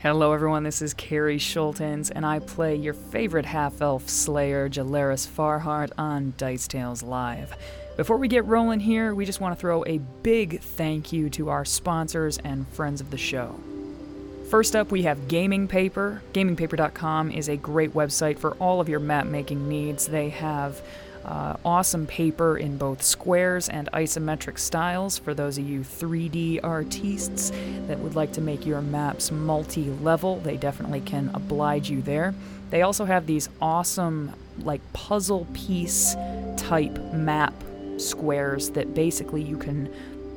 Hello, everyone. This is Carrie Schultens, and I play your favorite half elf slayer, Jalaris Farhart, on Dice Tales Live. Before we get rolling here, we just want to throw a big thank you to our sponsors and friends of the show. First up, we have Gaming Paper. GamingPaper.com is a great website for all of your map making needs. They have uh, awesome paper in both squares and isometric styles for those of you 3D artistes that would like to make your maps multi level. They definitely can oblige you there. They also have these awesome, like, puzzle piece type map squares that basically you can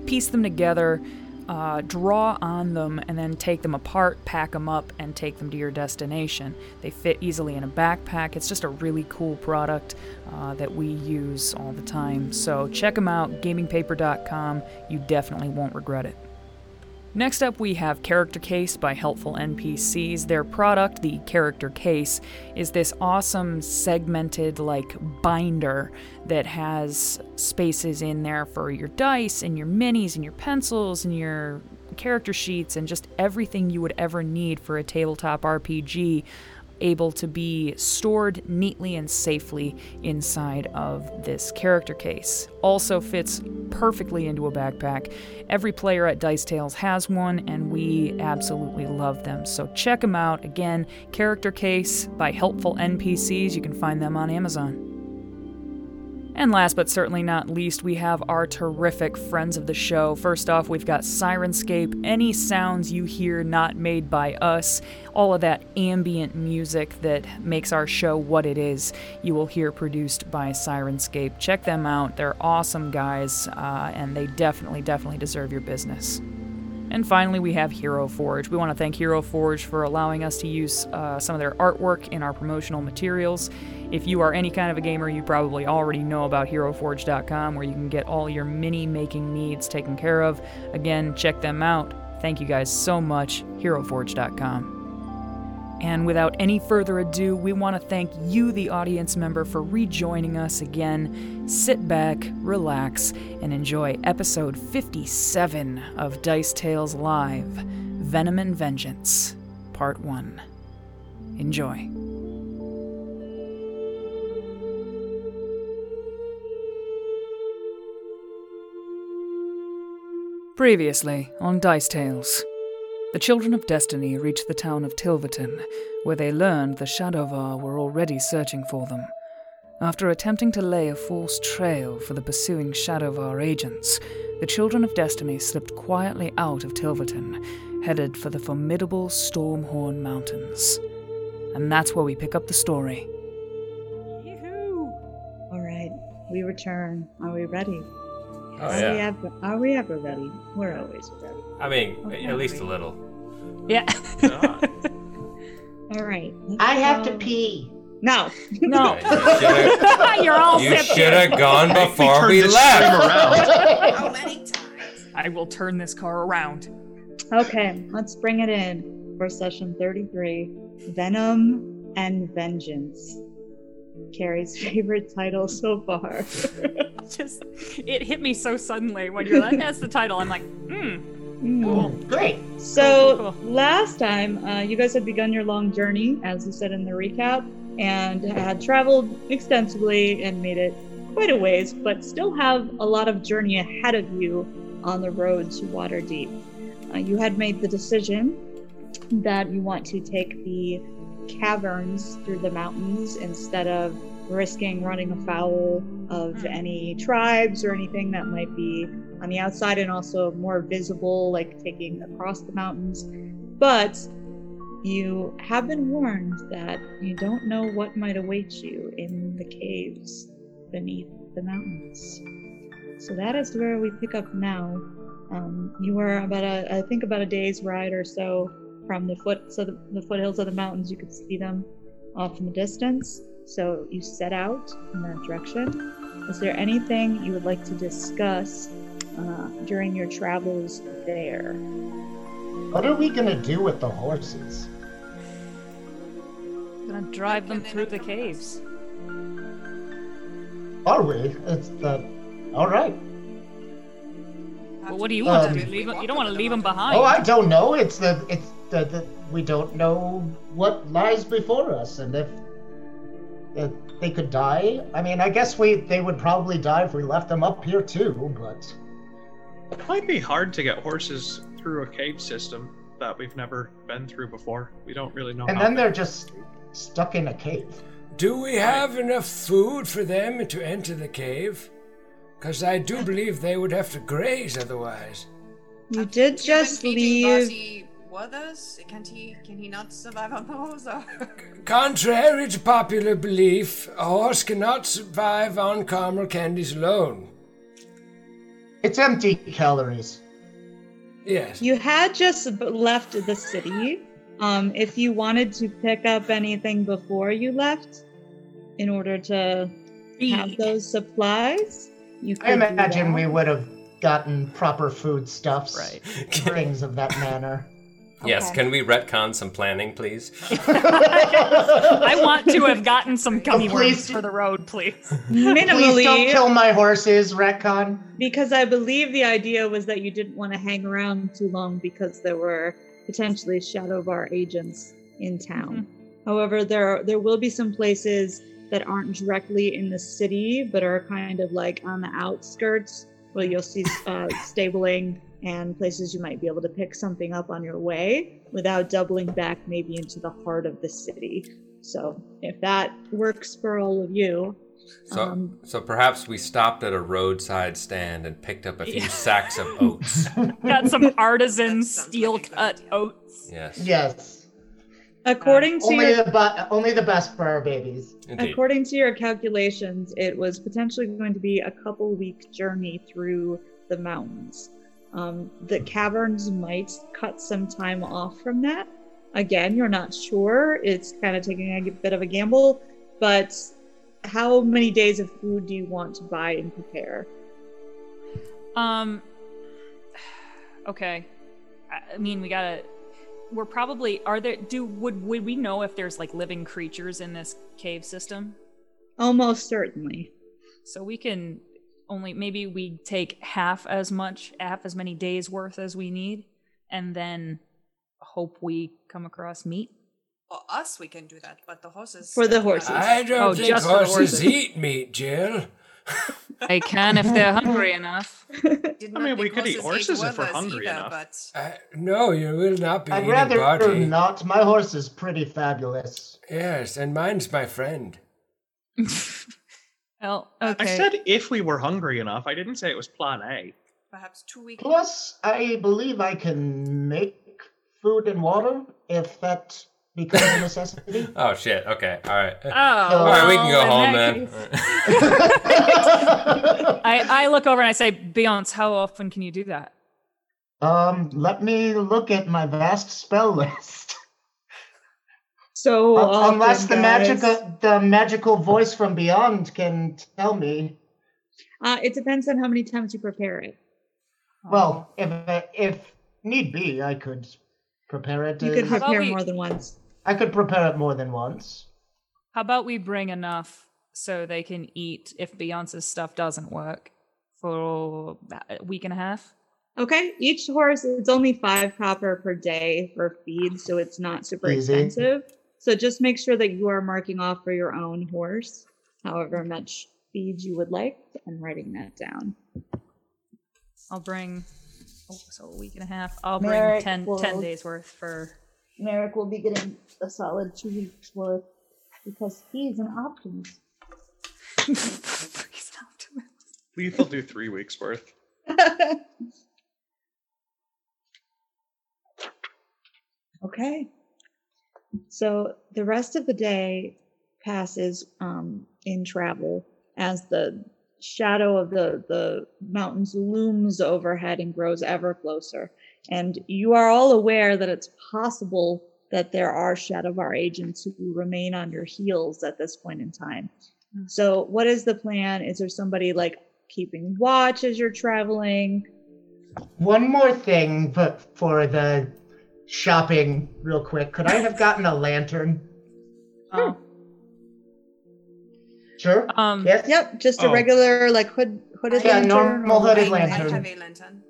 piece them together uh, draw on them and then take them apart, pack them up, and take them to your destination. They fit easily in a backpack. It's just a really cool product uh, that we use all the time. So check them out, gamingpaper.com. You definitely won't regret it. Next up, we have Character Case by Helpful NPCs. Their product, the Character Case, is this awesome segmented like binder that has spaces in there for your dice and your minis and your pencils and your character sheets and just everything you would ever need for a tabletop RPG able to be stored neatly and safely inside of this character case. Also fits perfectly into a backpack. Every player at Dice Tales has one, and we absolutely love them. So check them out. Again, Character Case by Helpful NPCs. You can find them on Amazon. And last but certainly not least, we have our terrific friends of the show. First off, we've got Syrinscape, Any sounds you hear not made by us, all of that ambient music that makes our show what it is, you will hear produced by Syrinscape. Check them out. They're awesome guys, uh, and they definitely, definitely deserve your business. And finally, we have Hero Forge. We want to thank Hero Forge for allowing us to use uh, some of their artwork in our promotional materials. If you are any kind of a gamer, you probably already know about HeroForge.com, where you can get all your mini making needs taken care of. Again, check them out. Thank you guys so much. HeroForge.com. And without any further ado, we want to thank you, the audience member, for rejoining us again. Sit back, relax, and enjoy episode 57 of Dice Tales Live Venom and Vengeance, Part 1. Enjoy. Previously on Dice Tales. The children of Destiny reached the town of Tilverton, where they learned the Shadovar were already searching for them. After attempting to lay a false trail for the pursuing Shadovar agents, the children of Destiny slipped quietly out of Tilverton, headed for the formidable Stormhorn Mountains. And that's where we pick up the story. All right, we return. Are we ready? Oh are, yeah. we ever, are we ever ready? We're always ready. I mean, Okay. at least a little. Yeah. Ah, All right. I have to pee. No. No. You're all You should have gone before turned we left. How many times? I will turn this car around. Okay, let's bring it in for session 33 Venom and Vengeance. Carrie's favorite title so far. Just, it hit me so suddenly when you're like, that's the title. I'm like, hmm. Hmm. Great. So Cool, cool. last time, uh, you guys had begun your long journey, as you said in the recap, and had traveled extensively and made it quite a ways, but still have a lot of journey ahead of you on the road to Waterdeep. Uh, you had made the decision that you want to take the caverns through the mountains instead of risking running afoul of any tribes or anything that might be on the outside and also more visible, like taking across the mountains. But you have been warned that you don't know what might await you in the caves beneath the mountains. So that is where we pick up now. Um, you are about a, I think about a day's ride or so from the foot, so the, the foothills of the mountains. You could see them off in the distance. So you set out in that direction. Is there anything you would like to discuss uh, during your travels there? What are we gonna do with the horses? We're gonna drive them through the caves. Are we? It's the. All right. Well, what do you want Um, to do? Leave 'em- you don't want to leave them behind. Oh, I don't know. It's the. It's that, that we don't know what lies before us, and if, if they could die. I mean, I guess we they would probably die if we left them up here too. But It might be hard to get horses through a cave system that we've never been through before. We don't really know. and how then they're just stuck in a cave. Do we have enough food for them to enter the cave? Because I do believe they would have to graze otherwise. You did just been feeding leave. Bossy Wuthers? Can't he? Can he not survive on those? Or? Contrary to popular belief, a horse cannot survive on caramel candies alone. It's empty calories. Yes. You had just left the city. Um, if you wanted to pick up anything before you left, in order to have those supplies, you could. I do imagine that. we would have gotten proper foodstuffs, Right. things of that manner. Yes, Okay. can we retcon some planning, please? I want to have gotten some gummy Oh, worms for the road, please. Please don't kill my horses, retcon. because I believe the idea was that you didn't want to hang around too long because there were potentially Shadovar agents in town. However, there are, there will be some places that aren't directly in the city but are kind of like on the outskirts where you'll see uh, stabling and places you might be able to pick something up on your way without doubling back maybe into the heart of the city. So if that works for all of you, So, Um, so perhaps we stopped at a roadside stand and picked up a few sacks of oats. Got some artisan steel like cut oats. Yes, Yes. according to Only your the bu- only the best for our babies. indeed. According to your calculations, it was potentially going to be a couple week journey through the mountains. Um, the caverns might cut some time off from that. Again, you're not sure. It's kind of taking a bit of a gamble, but how many days of food do you want to buy and prepare? Um. Okay. I- mean, we gotta. We're probably. Are there? Do would would we know if there's like living creatures in this cave system? Almost certainly. So we can only maybe we take half as much, half as many days worth as we need, and then hope we come across meat. For us, we can do that, but the horses. For the horses. I don't Oh, think just the horses horses. eat meat, Jill. They can if they're hungry enough. I mean, we could eat horses if we're hungry either, enough. But Uh, no, you will not be I'd eating rather party. not. My horse is pretty fabulous. Yes, and mine's my friend. Well, okay. I said if we were hungry enough. I didn't say it was plan A. perhaps two weeks. Plus, I believe I can make food and water if that becomes a necessity. Oh shit. Okay. All right. Oh, All right, we can go well, home that then. case- I, I look over and I say, Beyonce, how often can you do that? um, let me look at my vast spell list. So Un- Unless the guys. magical the magical voice from beyond can tell me. Uh, it depends on how many times you prepare it. Well, if if need be, I could prepare it. You could as- about prepare we- more than once. I could prepare it more than once. How about we bring enough so they can eat if Beyonce's stuff doesn't work for a week and a half? Okay, each horse it's only five copper per day for feed, so it's not super Easy. expensive. So just make sure that you are marking off for your own horse, however much feed you would like, and writing that down. I'll bring, oh, so a week and a half. I'll bring Merrick 10, will- 10 days worth for. Merrick will be getting a solid two weeks worth because he's an optimist. Please don't do it. Lethal do three weeks worth. okay. So the rest of the day passes um, in travel as the shadow of the, the mountains looms overhead and grows ever closer. And you are all aware that it's possible that there are Shadovar agents who remain on your heels at this point in time. So, what is the plan? Is there somebody like keeping watch as you're traveling? One more thing, but for the shopping, real quick. Could I have gotten a lantern? Oh. Sure. Um, Yes. Yep, just a Oh. regular like hood hooded Yeah, lantern. normal hooded I lantern. have a lantern.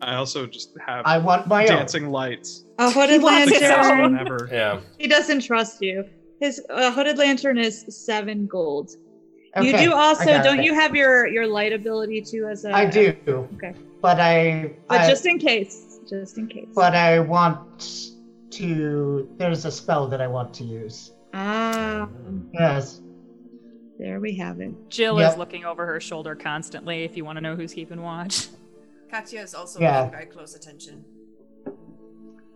I also just have I want my own. dancing lights. A hooded wants his lantern. Whenever. Yeah. He doesn't trust you. His uh, hooded lantern is seven gold. you do also, don't it. you have your your light ability too as a? I do. Okay. But I. But I- just in case, just in case. But I want to. There's a spell that I want to use. ah, Yes. there we have it. Jill Yep. is looking over her shoulder constantly if you want to know who's keeping watch. Katya is also Yeah. paying very close attention.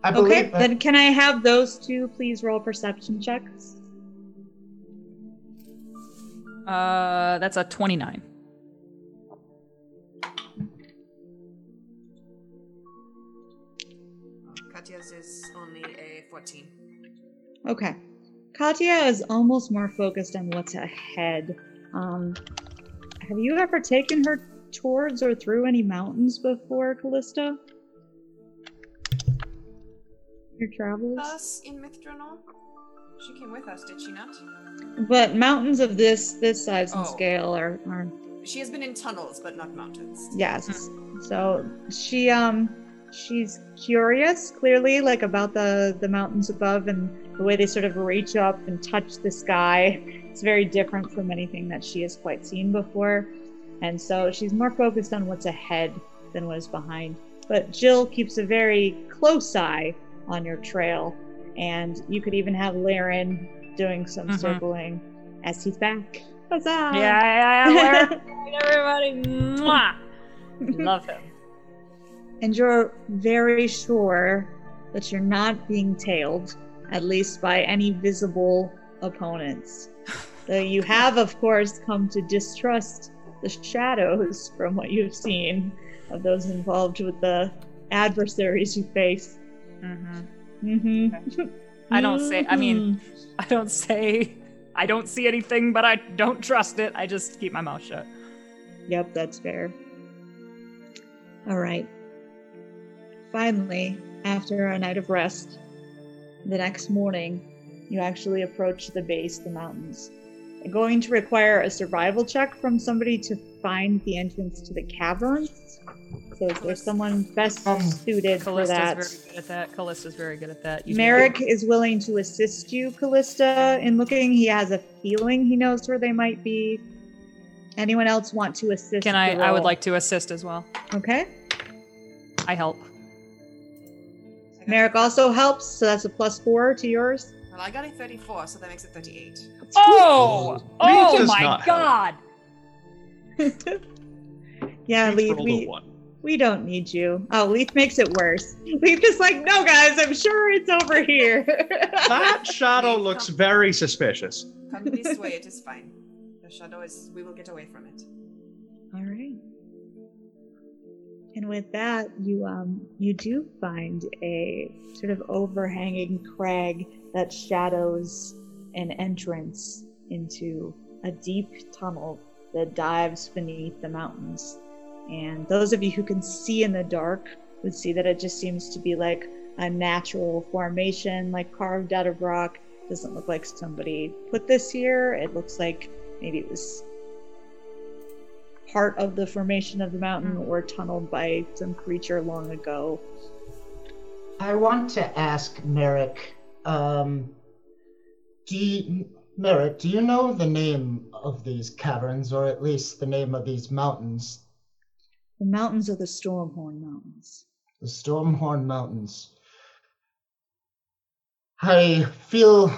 I believe. Okay, then can I have those two please roll perception checks? Uh, that's a 29. 14. Okay. Katya is almost more focused on what's ahead. Um, have you ever taken her towards or through any mountains before, Callista? Your travels? Us in Myth Drannor? She came with us, did she not? But mountains of this this size and Oh. scale are, are She has been in tunnels, but not mountains. yes. So she um she's curious clearly like about the the mountains above and the way they sort of reach up and touch the sky. It's very different from anything that she has quite seen before. And so she's more focused on what's ahead than what is behind. But Jill keeps a very close eye on your trail. And you could even have Laren doing some Mhm. circling as he's back. Huzzah! Yeah, yeah, yeah. Everybody, mwah. love him. And you're very sure that you're not being tailed, at least by any visible opponents. Though you have, of course, come to distrust the shadows from what you've seen of those involved with the adversaries you face. Mm-hmm. Mm-hmm. I don't say- I mean- I don't say I don't see anything, but I don't trust it. I just keep my mouth shut. Yep, that's fair. All right. Finally, after a night of rest, the next morning, you actually approach the base of the mountains. You're going to require a survival check from somebody to find the entrance to the caverns. So is there someone best Um, suited for Callista's that? very good at that. Callista's very good at that. You do Merrick is willing to assist you, Callista, in looking. He has a feeling he knows where they might be. Anyone else want to assist? Can I? I would like to assist as well. Okay. I help. I Merrick also helps, so that's a plus four to yours. Well, I got a 34, so that makes it 38. Oh! oh Leaf Oh my god! Yeah, Each Leaf, we, we don't need you. Oh, Leaf makes it worse. Leaf is like, no, guys, I'm sure it's over here. That shadow looks very suspicious. Come this way, it is fine. The shadow is. We will get away from it. All right. And with that, you um you do find a sort of overhanging crag that shadows an entrance into a deep tunnel that dives beneath the mountains. And those of you who can see in the dark would see that it just seems to be like a natural formation, like carved out of rock. Doesn't look like somebody put this here. It looks like maybe it was part of the formation of the mountain or tunneled by some creature long ago. I want to ask Merrick. Um, do you, Merrick, do you know the name of these caverns, or at least the name of these mountains? The mountains are the Stormhorn Mountains. The Stormhorn Mountains. I feel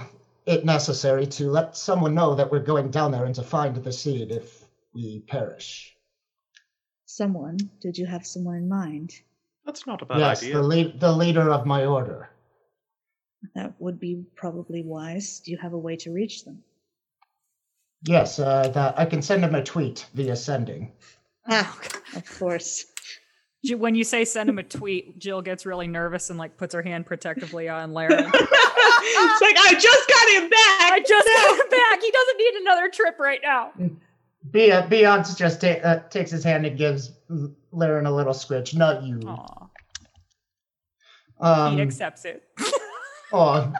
it necessary to let someone know that we're going down there and to find the seed if we perish. Someone, did you have someone in mind? That's not a bad yes, idea. the lead, the leader of my order. That would be probably wise. Do you have a way to reach them? Yes, uh, that I can send him a tweet via sending. Ah, of course. When you say send him a tweet, Jill gets really nervous and like puts her hand protectively on Laren. it's like I just got him back. I just got him back. He doesn't need another trip right now. Be- uh, Beyonce just ta- uh, takes his hand and gives Laren a little scritch. Not you. Aw, Um, he accepts it. oh,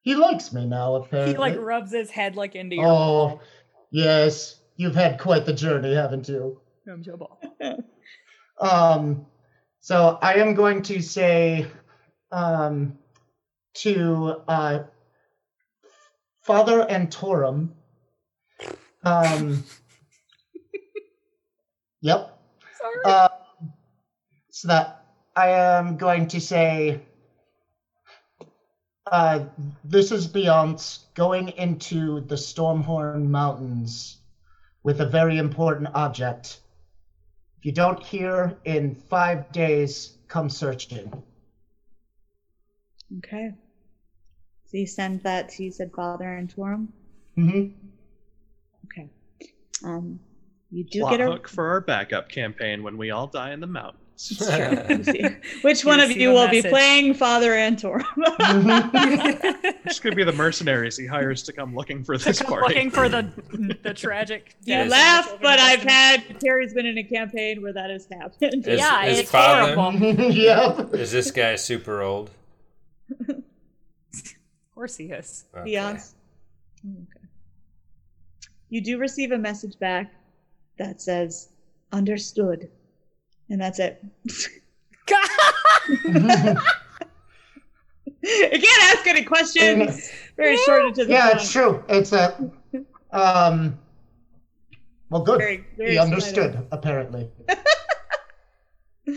he likes me now. Apparently, he like rubs his head like into your Oh, yes. You've had quite the journey, haven't you? Jill Ball. Um, So I am going to say um, to uh, Father Antorum. Um, yep. Sorry. Uh, so that I am going to say, uh, this is Beyonce going into the Stormhorn Mountains with a very important object. If you don't hear in five days, come searching. Okay. So you send that to you said Father Antorum? hmm Okay. Um you do Plot get a hook for our backup campaign when we all die in the mountains. which one of you a will be playing Father Antor? Torum? This could be the mercenaries he hires to come looking for this Come party. looking for the the tragic. You deaths of the laugh, but I've had Terry's been in a campaign where that has happened. Is- yeah, is it's father- horrible. Of yep. Is this guy super old? Of course he is. Okay. Beyonce. Okay. You do receive a message back that says understood. And that's it. I can't ask any questions. Very short to the yeah, point. it's true. It's a. Um. Well, good. Very, very he understood, exciting. apparently.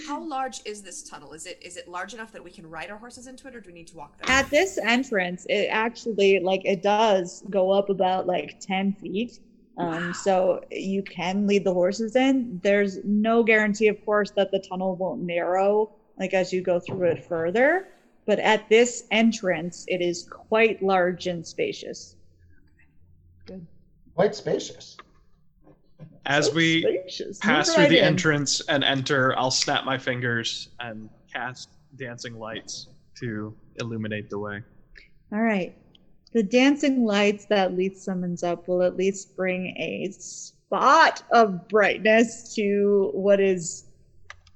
How large is this tunnel? Is it is it large enough that we can ride our horses into it, or do we need to walk there? At this entrance, it actually like it does go up about like ten feet. Um, so you can lead the horses in. There's no guarantee, of course, that the tunnel won't narrow like as you go through it further. But at this entrance, it is quite large and spacious. Good. Quite spacious. As So we spacious. pass Move through right the in. entrance and enter, I'll snap my fingers and cast dancing lights to illuminate the way. All right. The dancing lights that Leith summons up will at least bring a spot of brightness to what is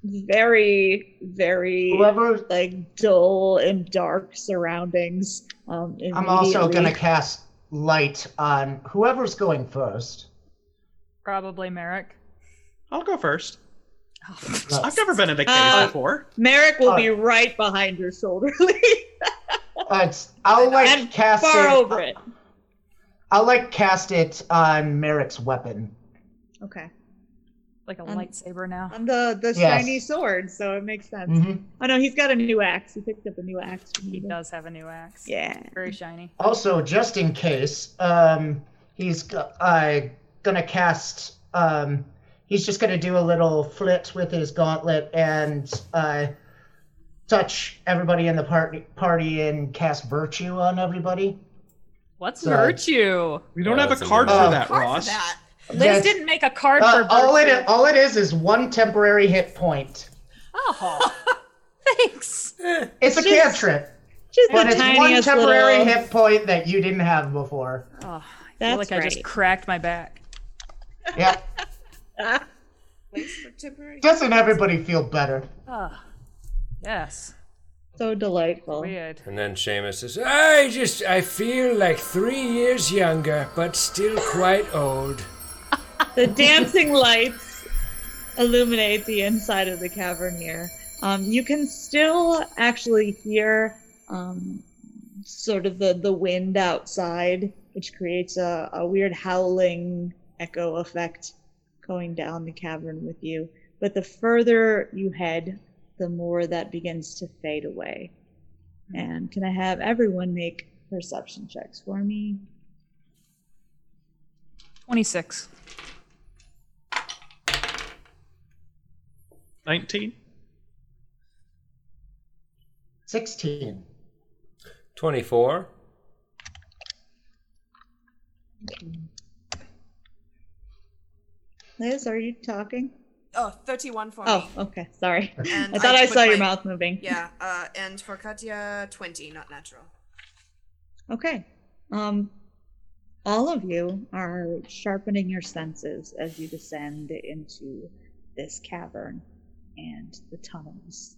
very, very Whoever. like dull and dark surroundings. Um, I'm also gonna cast light on whoever's going first. Probably Merrick. I'll go first. No. I've never been in a cave Uh, before. Merrick will Oh. be right behind your shoulder, Uh, I'll like and cast far it. over it. I'll like cast it on Merrick's weapon. Okay. Like a lightsaber now. On the the Yes. shiny sword, so it makes sense. hmm Oh no, he's got a new axe. He picked up a new axe. He does have a new axe. Yeah. Very shiny. Also, just in case, um, he's go- uh, gonna cast. Um, he's just gonna do a little flit with his gauntlet and uh, touch everybody in the party party and cast virtue on everybody. What's So- virtue? We don't Yeah, have a that's a card for one. that, Hard for Ross. that. Liz Yes. didn't make a card Uh, for virtue. all it all it is is one temporary hit point. Oh, thanks. It's a Just- cantrip, Just but the it's one temporary little... hit point that you didn't have before. Oh, I feel That's like I just cracked my back. Yeah, Place for temporary. doesn't everybody feel better? Oh, yes. So delightful. Weird. And then Seamus says, I just, I feel like three years younger, but still quite old. The dancing lights illuminate the inside of the cavern here. Um, you can still actually hear um, sort of the, the wind outside, which creates a, a weird howling echo effect going down the cavern with you. But the further you head, the more that begins to fade away. Hmm. And can I have everyone make perception checks for me? 26. 19? Sixteen. 24. Liz, are you talking? Oh, 31 for Oh, me. okay. Sorry. And I thought I, put saw your mouth moving. Yeah, uh, and for Katya, 20, not natural. Okay. Um, all of you are sharpening your senses as you descend into this cavern and the tunnels.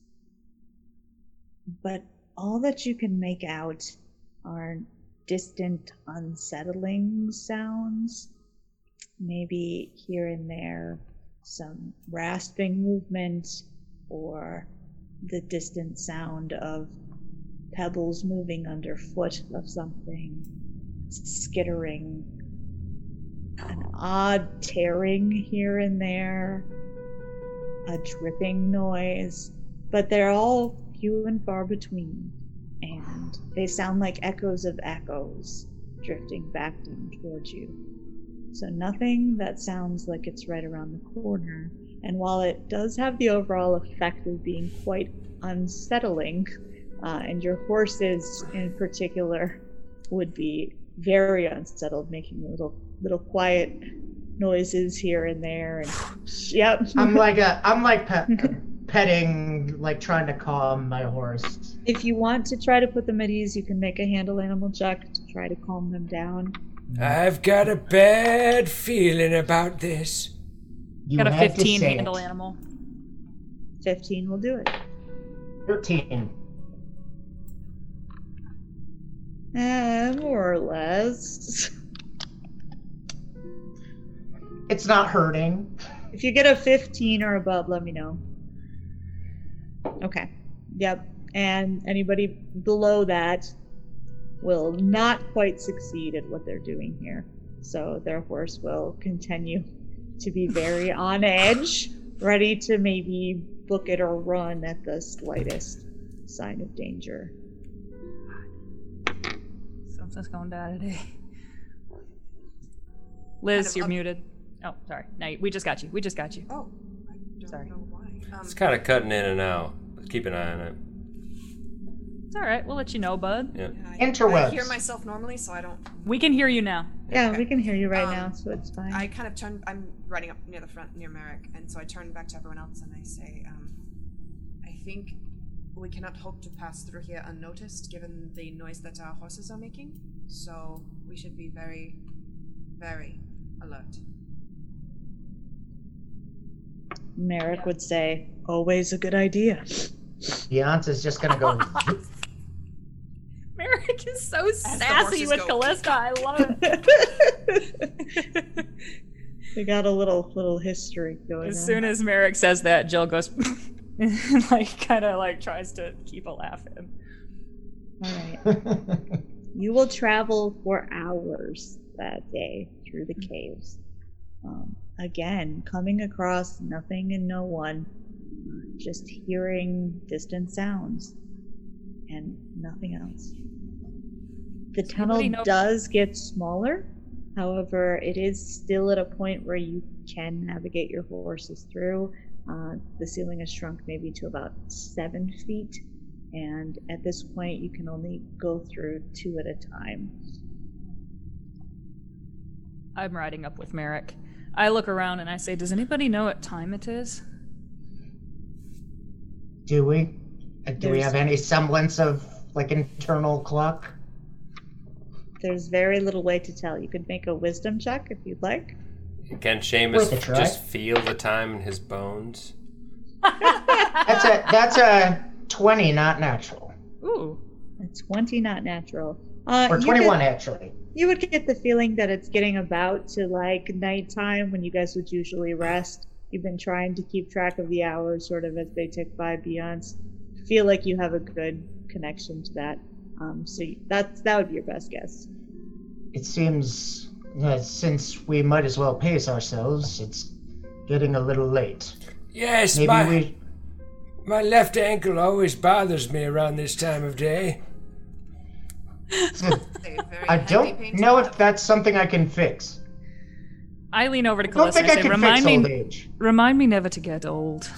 But all that you can make out are distant, unsettling sounds. Maybe here and there some rasping movement or the distant sound of pebbles moving underfoot of something, skittering, an odd tearing here and there, a dripping noise, but they're all few and far between, and they sound like echoes of echoes drifting back down towards you. So nothing that sounds like it's right around the corner. And while it does have the overall effect of being quite unsettling, uh, and your horses in particular would be very unsettled, making little little quiet noises here and there. And yep, I'm like a, I'm like pet, petting, like trying to calm my horse. if you want to try to put them at ease, you can make a handle animal check to try to calm them down. I've got a bad feeling about this. You Got a 15 handle it. animal. Fifteen will do it. Thirteen. Eh, more or less. It's not hurting. If you get a 15 or above, let me know. Okay. Yep. And anybody below that will not quite succeed at what they're doing here. So their horse will continue to be very on edge, ready to maybe book it or run at the slightest sign of danger. Something's going down today. Liz, Kind you're up- muted. Oh, sorry. No, we just got you. We just got you. Oh, I don't Sorry. know why. Um, It's kind of cutting in and out. Keep an eye on it. It's all right. We'll let you know, bud. Yeah. I, I hear myself normally, so I don't. We can hear you now. Yeah, Okay. we can hear you right Um, now, so it's fine. I kind of turn. I'm riding up near the front near Merrick, and so I turn back to everyone else and I say, um, "I think we cannot hope to pass through here unnoticed, given the noise that our horses are making. So we should be very, very alert." Merrick would say, always a good idea. Beyonce's just gonna go. Merrick is so the sassy with go. Callista. I love it. we got a little little history going as on. soon as Merrick says that, Jill goes, and like, kind of like tries to keep a laugh in. All right. You will travel for hours that day through the caves. Um, again, coming across nothing and no one, just hearing distant sounds and nothing else. The tunnel does get smaller. However, it is still at a point where you can navigate your horses through. Uh, the ceiling has shrunk maybe to about seven feet, and at this point, you can only go through two at a time. I'm riding up with Merrick. I look around and I say, Does anybody know what time it is? Do we? Do we have any semblance of like internal clock? There's very little way to tell. You could make a wisdom check if you'd like. Can Seamus Worth a try. just feel the time in his bones? That's a that's a twenty, not natural, Ooh. It's 20, not natural. Uh, or twenty-one get- actually. you would get the feeling that it's getting about to like nighttime when you guys would usually rest. You've been trying to keep track of the hours sort of as they tick by beyond. Feel like you have a good connection to that. Um, so you, that's that would be your best guess. It seems that since we might as well pace ourselves, it's getting a little late. Yes, Maybe my, we. my left ankle always bothers me around this time of day. I don't know if that's something I can fix. I lean over to I don't Callista think and I I say, Remind me, remind me never to get old.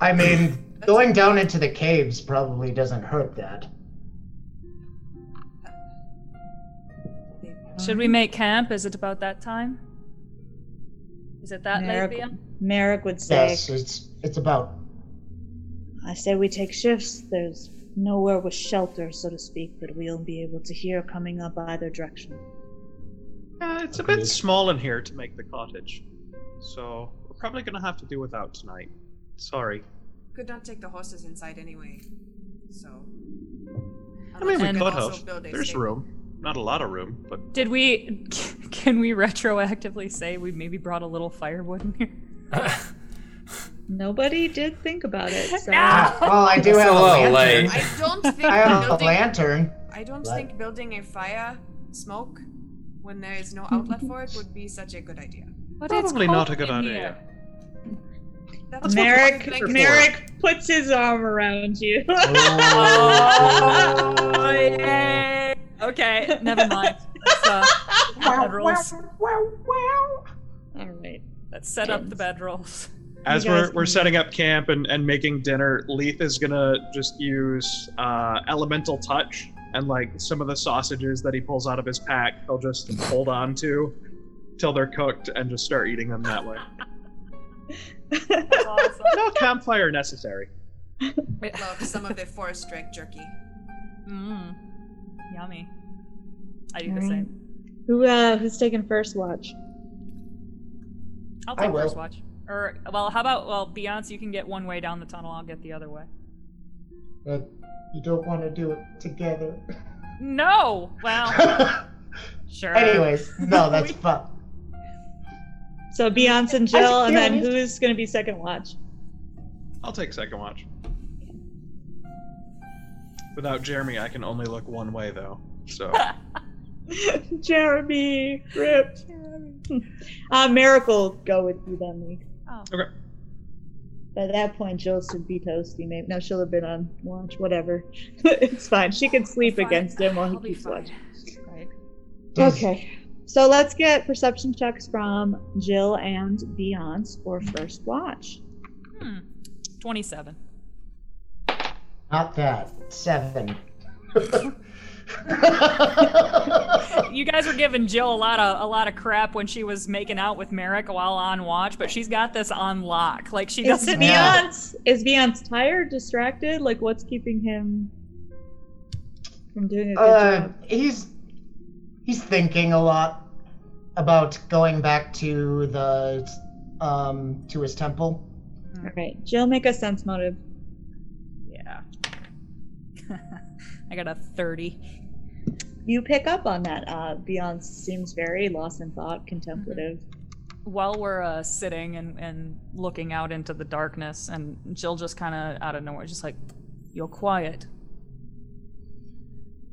I mean, going down into the caves probably doesn't hurt that. Should we make camp? Is it about that time? Is it that Merrick, late, Bia? Merrick would say, Yes, it's it's about. I say we take shifts. There's nowhere with shelter, so to speak, that we'll be able to hear coming up either direction. Uh, it's a bit small in here to make the cottage, so we're probably gonna have to do without tonight. Sorry. Could not take the horses inside anyway. So. I mean, we And- could also have. There's stable. room. Not a lot of room, but Did we? Can we retroactively say we maybe brought a little firewood in here? Nobody did think about it. So. Ah, well, I do It's have a a little lantern. late. I don't think I have a building. lantern. I don't Right. think building a fire smoke when there is no outlet for it would be such a good idea. But it's Probably not a good idea. here. That's what Merrick, we're. Merrick puts his arm around you. Oh, yay. Okay, never mind. Let's, uh, bedrolls. All right. Let's set up the bedrolls. As You we're, we're setting up camp and, and making dinner, Leith is gonna just use uh, elemental touch and like some of the sausages that he pulls out of his pack, he'll just hold on to till they're cooked and just start eating them that way. Awesome. No campfire necessary. Love some of the forest drake jerky. Mm. Yummy. I do the Alright. same. Who uh who's taking first watch? I'll take first watch. Or well, how about well, Beyonce, you can get one way down the tunnel. I'll get the other way. But you don't want to do it together. No. Well, sure. Anyways, no, that's We- fun. So Beyonce and Jill, and then who's gonna be second watch? I'll take second watch. Without Jeremy, I can only look one way though. So Jeremy, rip. Uh, Miracle, go with you then, Lee. Oh. okay. By that point, Jill should be toasty. Maybe now she'll have been on watch. Whatever, it's fine. She can sleep against him while I'll he keeps fine. watch. Right. Okay, so let's get perception checks from Jill and Beyonce for first watch. Hmm. Twenty-seven. Not that. Seven. You guys were giving Jill a lot of a lot of crap when she was making out with Merrick while on watch, but she's got this on lock. Like she Is doesn't. Yeah. Beyonce is Beyonce tired, distracted? Like, what's keeping him from doing a good uh, job? he's he's thinking a lot about going back to the um to his temple. All right, Jill, make a sense motive. Yeah. I got a thirty. You pick up on that. Uh, Beyonce seems very lost in thought, contemplative. While we're uh, sitting and, and looking out into the darkness, and Jill just kind of out of nowhere, just like, "You're quiet."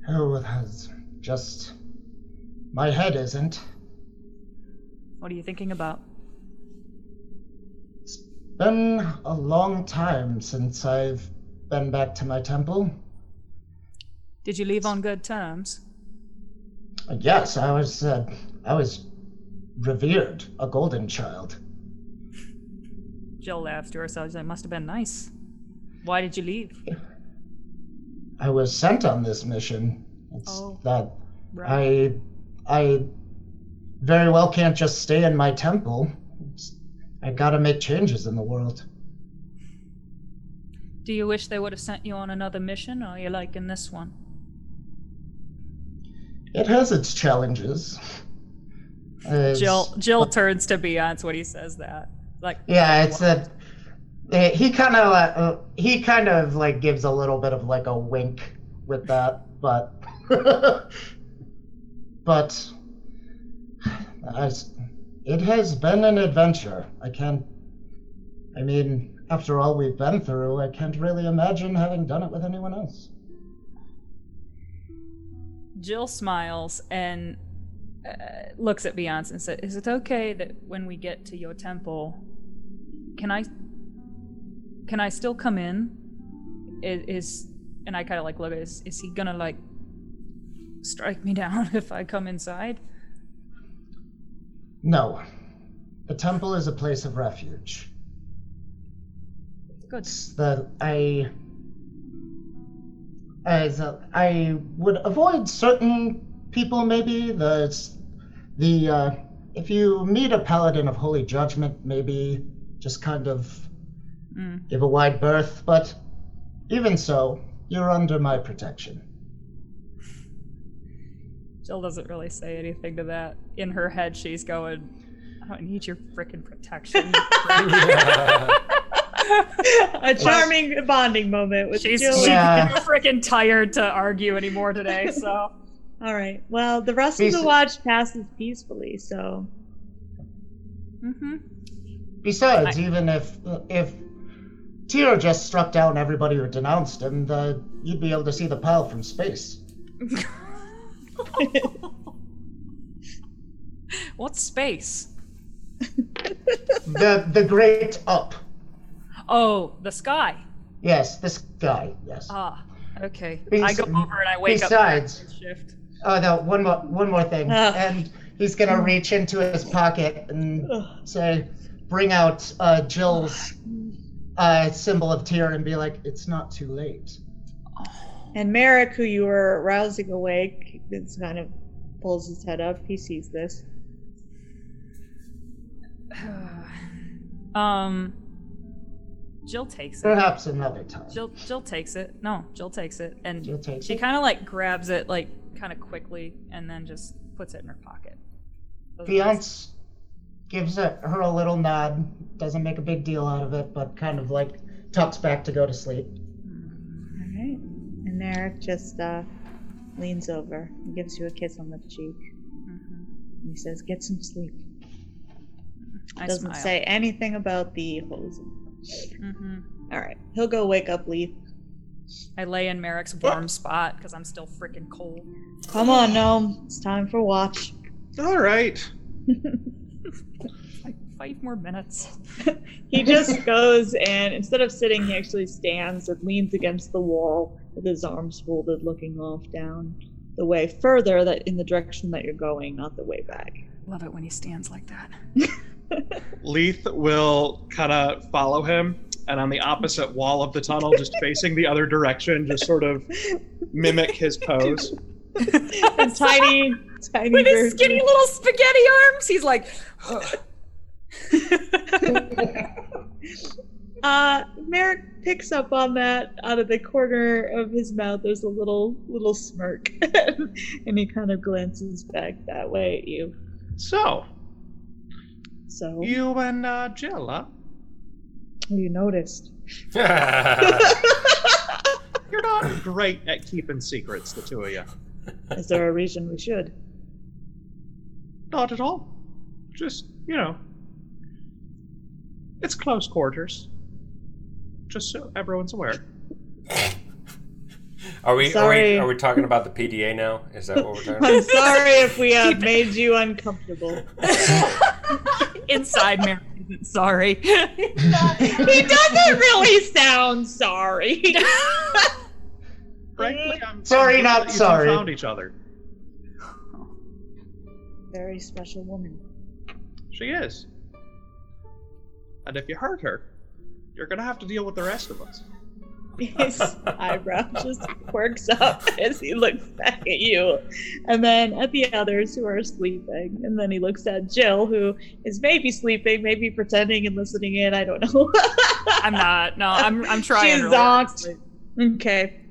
Oh, that's just my head isn't. What are you thinking about? It's been a long time since I've been back to my temple. Did you leave on good terms? Yes, I was uh, I was revered, a golden child. Jill laughs to herself. That "Must have been nice." Why did you leave? I was sent on this mission. It's Oh. that Right. I I very well can't just stay in my temple. I gotta make changes in the world. Do you wish they would have sent you on another mission, or are you liking this one? It has its challenges. It's- Jill Jill turns to Beyonce when he says that. Like, Yeah, it's a. He kind of uh, he kind of like gives a little bit of like a wink with that, but but it has been an adventure. I can't. I mean, after all we've been through, I can't really imagine having done it with anyone else. Jill smiles and uh, looks at Beyonce and says, "Is it okay that when we get to your temple, can I can I still come in? Is, is and I kind of like look at is is he gonna like strike me down if I come inside? No, the temple is a place of refuge. Good. That I as a, I would avoid certain people maybe the the uh, if you meet a paladin of holy judgment maybe just kind of Mm. give a wide berth but even so you're under my protection Jill doesn't really say anything to that. In her head, she's going, "I don't need your frickin' protection." a charming bonding moment with she's Jill. she's Yeah. freaking tired to argue anymore today. So. All right. Well, the rest of the watch passes peacefully. So Mm-hmm. Besides, I- even if if Tyr just struck down everybody who denounced him, the, you'd be able to see the pile from space. What's space? The the great up. Oh, the sky. Yes, the sky. Yes. Ah, okay. I go over and I wake besides- up. Shift. Oh no, one more one more thing. Ah. And he's gonna reach into his pocket and say, bring out uh, Jill's uh, symbol of Tyr," and be like, it's not too late. And Merrick, who you were rousing awake, is kind of pulls his head up. He sees this. um, Jill takes it. Perhaps another time. Jill Jill takes it. No, Jill takes it, and Jill takes she kind of like grabs it like kind of quickly, and then just puts it in her pocket. Those are Fiance gives a, her a little nod, doesn't make a big deal out of it, but kind of like tucks back to go to sleep. All right. And Merrick just uh, leans over and gives you a kiss on the cheek. Mhm. And he says, "Get some sleep." I Doesn't smile. say anything about the hose. hmm All right. He'll go wake up Leaf. I lay in Merrick's warm spot because I'm still freaking cold. Come on, Gnome. It's time for watch. All right. Like five more minutes. He just goes and instead of sitting, he actually stands and leans against the wall with his arms folded, looking off down the way further that in the direction that you're going, not the way back. Love it when he stands like that. Leith will kind of follow him, and on the opposite wall of the tunnel, just facing the other direction, just sort of mimic his pose. And tiny, tiny With his version- skinny little spaghetti arms, he's like. Uh, Merrick picks up on that out of the corner of his mouth. There's a little little smirk, and he kind of glances back that way at you. So, So you and uh, Jill, huh? you noticed. You're not great at keeping secrets, the two of you. Is there a reason we should? Not at all. Just, you know, it's close quarters. Just so everyone's aware. Are we, are we are we talking about the PDA now? Is that what we're talking about? I'm sorry if we have made you uncomfortable. Inside Mary isn't sorry. he doesn't really sound sorry. Frankly, I'm Sorry, I'm not you sorry. Found each other. Very special woman. She is. And if you hurt her, you're gonna have to deal with the rest of us. His eyebrow just quirks up as he looks back at you, and then at the others who are sleeping. And then he looks at Jill, who is maybe sleeping, maybe pretending and listening in. I don't know. I'm not. No, I'm. I'm trying. She's really zonked. okay.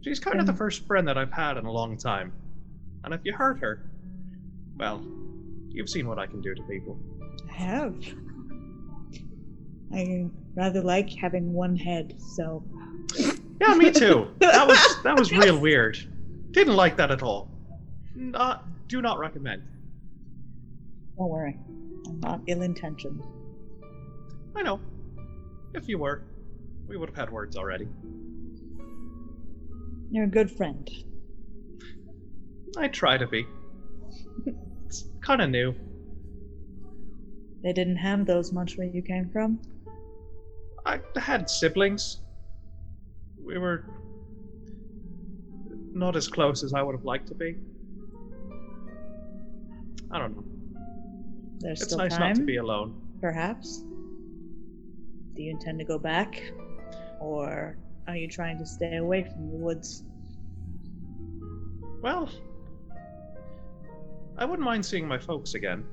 She's kind of the mm. first friend that I've had in a long time. And if you hurt her, well, you've seen what I can do to people. I have. I rather like having one head, so Yeah, me too. That was that was real weird. Didn't like that at all. Not do not recommend. don't worry. I'm not ill intentioned. I know. If you were, we would have had words already. You're a good friend. I try to be. It's kind of new. They didn't have those much where you came from. I had siblings. We were not as close as I would have liked to be. I don't know. There's It's still nice time, not to be alone. perhaps. Do you intend to go back, or are you trying to stay away from the woods? Well, I wouldn't mind seeing my folks again.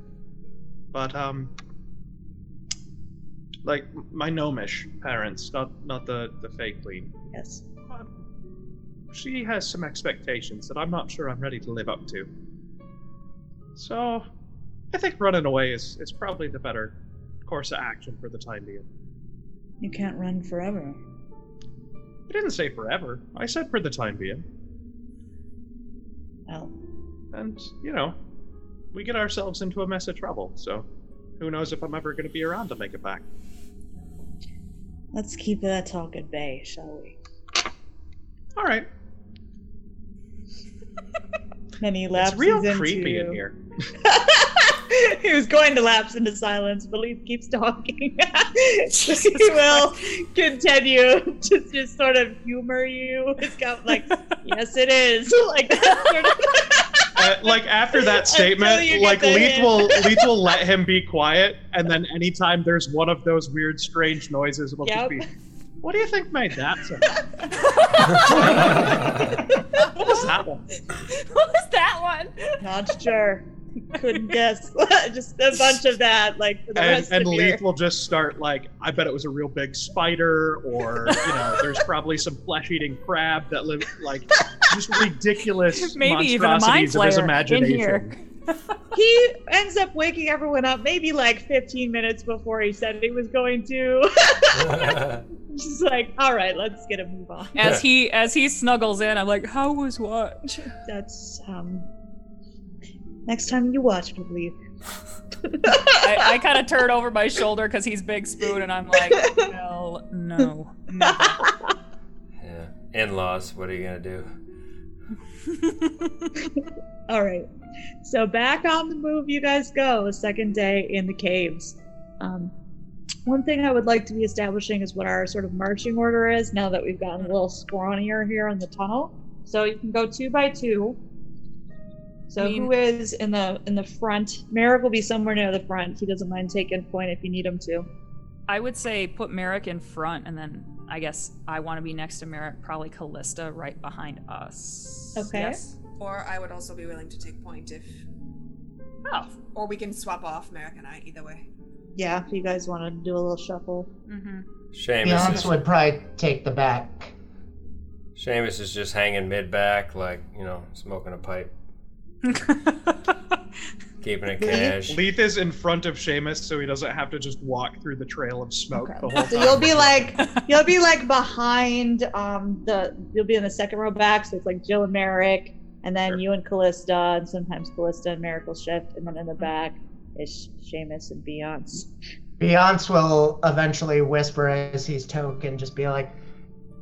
But, um. Like, my gnomish parents, not not the, the fake queen. Yes. Uh, She has some expectations that I'm not sure I'm ready to live up to. So, I think running away is, is probably the better course of action for the time being. You can't run forever. I didn't say forever. I said for the time being. Well, And, you know, we get ourselves into a mess of trouble, so who knows if I'm ever going to be around to make it back. Let's keep that talk at bay, shall we? All right. Then he It's real into... creepy in here. he was going to lapse into silence, but Leaf keeps talking. so he will continue to just sort of humor you. It's got like, yes, it is. Like that sort of. Uh, like after that statement, like Leith will Leith will let him be quiet, and then anytime there's one of those weird, strange noises, it'll Yep. just be. What do you think made that sound? what was that one? what was that one? Not sure. Couldn't guess. just a bunch of that, like for the And, rest and of your. Leith will just start like, I bet it was a real big spider, or you know, there's probably some flesh-eating crab that live like just ridiculous Maybe even a mind monstrosities of his flayer in imagination. here. He ends up waking everyone up maybe like 15 minutes before he said he was going to. Just like, all right, let's get a move on. As he as he snuggles in, I'm like, "How was what?" That's um. Next time you watch, I believe. I, I kind of turn over my shoulder because he's Big Spoon, and I'm like, "Hell no, never." yeah. In-laws. What are you gonna do? All right. So back on the move, you guys go. A second day in the caves. Um, one thing I would like to be establishing is what our sort of marching order is now that we've gotten a little scrawnier here in the tunnel. So you can go two by two. So I mean- who is in the in the front? Merrick will be somewhere near the front. He doesn't mind taking point if you need him to. I would say put Merrick in front, and then I guess I want to be next to Merrick, probably Callista right behind us. Okay. Yes? Or I would also be willing to take point if. Oh. Or we can swap off Merrick and I, either way. Yeah, if you guys want to do a little shuffle. Mm-hmm. Seamus Beyonce is, would probably take the back. Seamus is just hanging mid-back, like, you know, smoking a pipe. Keeping it cash. Leith is in front of Seamus, so he doesn't have to just walk through the trail of smoke Okay. the whole So time. you'll be like you'll be like behind um the you'll be in the second row back, so it's like Jill and Merrick, and then Sure. you and Callista, and sometimes Callista and Merrick will shift, and then in the back is Seamus and Beyonce. Beyonce will eventually whisper as he's token, just be like,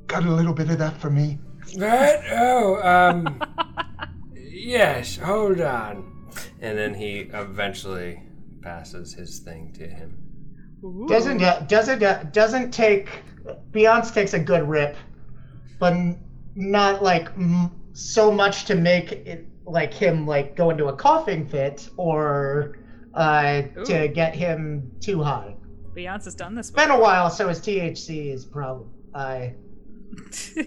"Got a little bit of that for me." What? Oh, um. yes, hold on. And then he eventually passes his thing to him. Doesn't get doesn't get, doesn't take. Beyonce takes a good rip, but not like m- so much to make it like him like go into a coughing fit or uh, to get him too high. Beyonce's done this. It's been a while, so his THC is probably uh,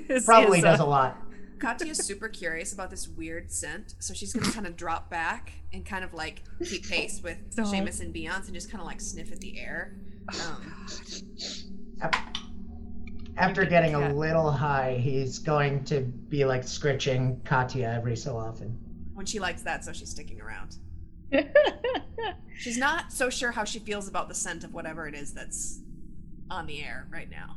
His- probably uh, does a lot. Katya's super curious about this weird scent, so she's gonna kind of drop back and kind of like keep pace with Don't. Seamus and Beyonce and just kind of like sniff at the air. Um, After getting a little high, he's going to be like scritching Katya every so often. when she likes that, so she's sticking around. She's not so sure how she feels about the scent of whatever it is that's on the air right now.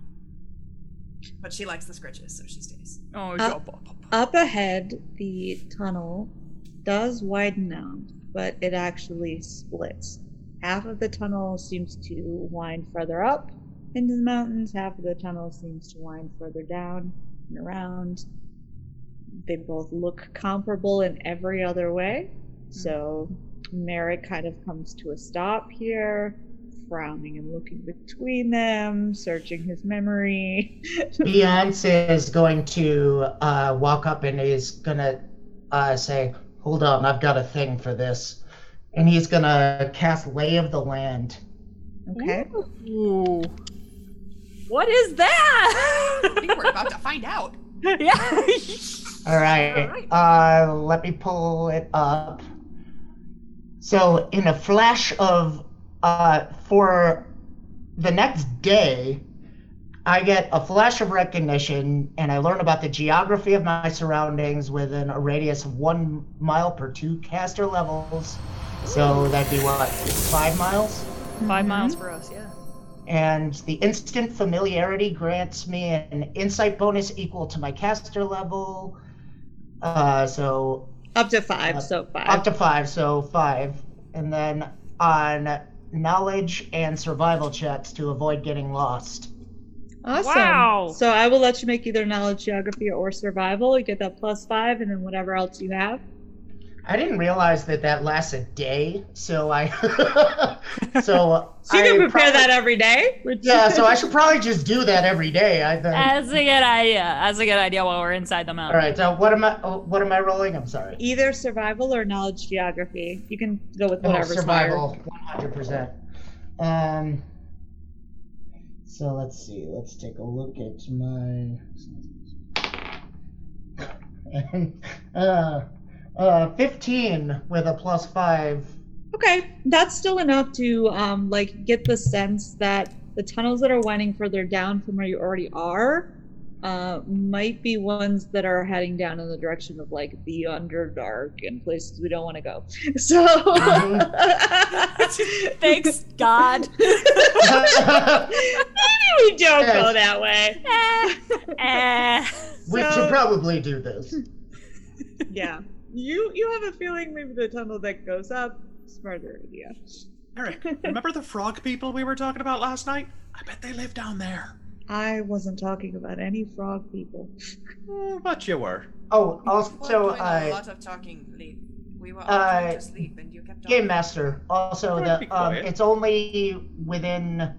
But she likes the scritches, so she stays. Oh, yeah. Up ahead, the tunnel does widen out, but it actually splits. Half of the tunnel seems to wind further up into the mountains, half of the tunnel seems to wind further down and around. They both look comparable in every other way. So Merrick kind of comes to a stop here, frowning and looking between them, searching his memory. Beyonce is going to uh, walk up and he's gonna uh, say, "Hold on, I've got a thing for this," and he's gonna cast Lay of the Land. Okay. Ooh. What is that? I think we're about to find out. yeah. All right. Uh, let me pull it up. So, in a flash of, uh, for the next day, I get a flash of recognition and I learn about the geography of my surroundings within a radius of one mile per two caster levels. So that'd be what, five miles? 5 miles for us, yeah. And the instant familiarity grants me an insight bonus equal to my caster level. Uh, so Up to five, Uh, so five. up to five, so five. And then on knowledge and survival checks to avoid getting lost. Awesome. Wow. So I will let you make either knowledge, geography, or survival. You get that plus five, and then whatever else you have. I didn't realize that that lasts a day, so I. so So you I can prepare probably- that every day. which- Yeah, so I should probably just do that every day. I think. That's a good idea. That's a good idea while we're inside the mountain. right. So what am I? oh, What am I rolling? I'm sorry. either survival or knowledge, geography. You can go with Oh, survival, 100. percent Um. So let's see. Let's take a look at my. uh, uh, 15 with a plus five. Okay, that's still enough to um, like get the sense that the tunnels that are winding further down from where you already are uh, might be ones that are heading down in the direction of like the underdark and places we don't want to go. So Thanks, God. maybe we don't go that way. Eh. we So- should probably do this. Yeah, you you have a feeling maybe the tunnel that goes up smarter idea. Eric, remember the frog people we were talking about last night? I bet they live down there. I wasn't talking about any frog people. Oh, but you were. Oh, You were also, doing a uh, lot of talking, Lee. We were all uh, trying to sleep, and you kept talking. Game Master. Also, Don't the um, it's only within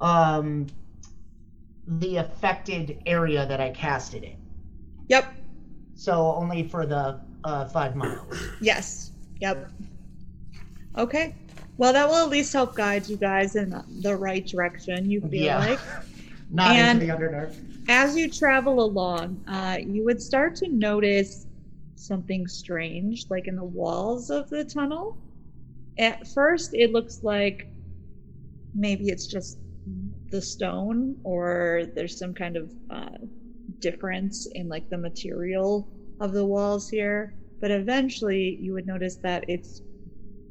um the affected area that I cast it in. Yep. So only for the uh, five miles. Yes. Yep. Okay. Well, that will at least help guide you guys in the right direction. You feel Yeah. like. Not And- into the Underdark. as you travel along, uh, you would start to notice something strange, like in the walls of the tunnel. At first, it looks like maybe it's just the stone, or there's some kind of uh, difference in like the material of the walls here. But eventually, you would notice that it's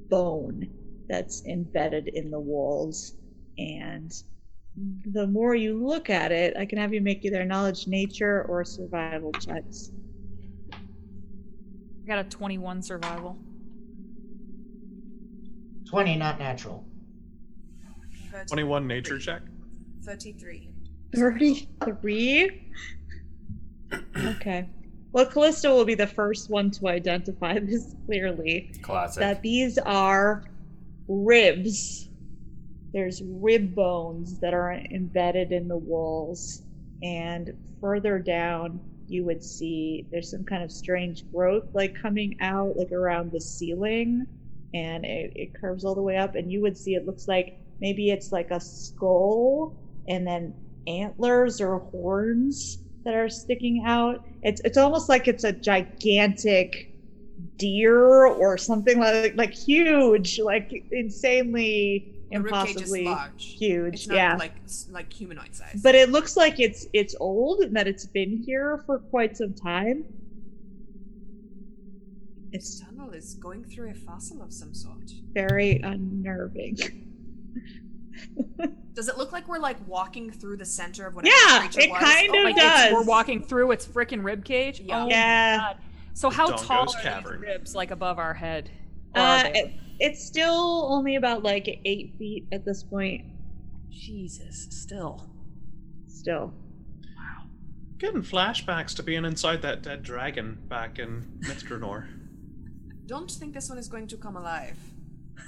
bone that's embedded in the walls, and the more you look at it, I can have you make either knowledge, nature, or survival checks. I got a 21 survival. Twenty, not natural. 21 nature check. 33. 33? Okay. Well, Callisto will be the first one to identify this clearly. Classic. That these are ribs. There's rib bones that are embedded in the walls. And further down, you would see there's some kind of strange growth like coming out, like around the ceiling. And it, it curves all the way up. And you would see it looks like maybe it's like a skull and then antlers or horns that are sticking out. It's it's almost like it's a gigantic deer or something like like huge, like insanely The ribcage is impossibly huge. It's not yeah. like like humanoid size. but it looks like it's it's old and that it's been here for quite some time. this It's tunnel is going through a fossil of some sort. very unnerving. Does it look like we're like walking through the center of whatever Yeah, creature it was? kind Oh of my Like God. it's, we're walking through its freaking rib cage. Yeah. Oh Yeah. God. So how Dongo's tall are cavern. these ribs? Like above our head? Uh, it, it's still only about like eight feet at this point. Jesus, still. Still. Wow. Getting flashbacks to being inside that dead dragon back in Myth Drannor. Don't think this one is going to come alive.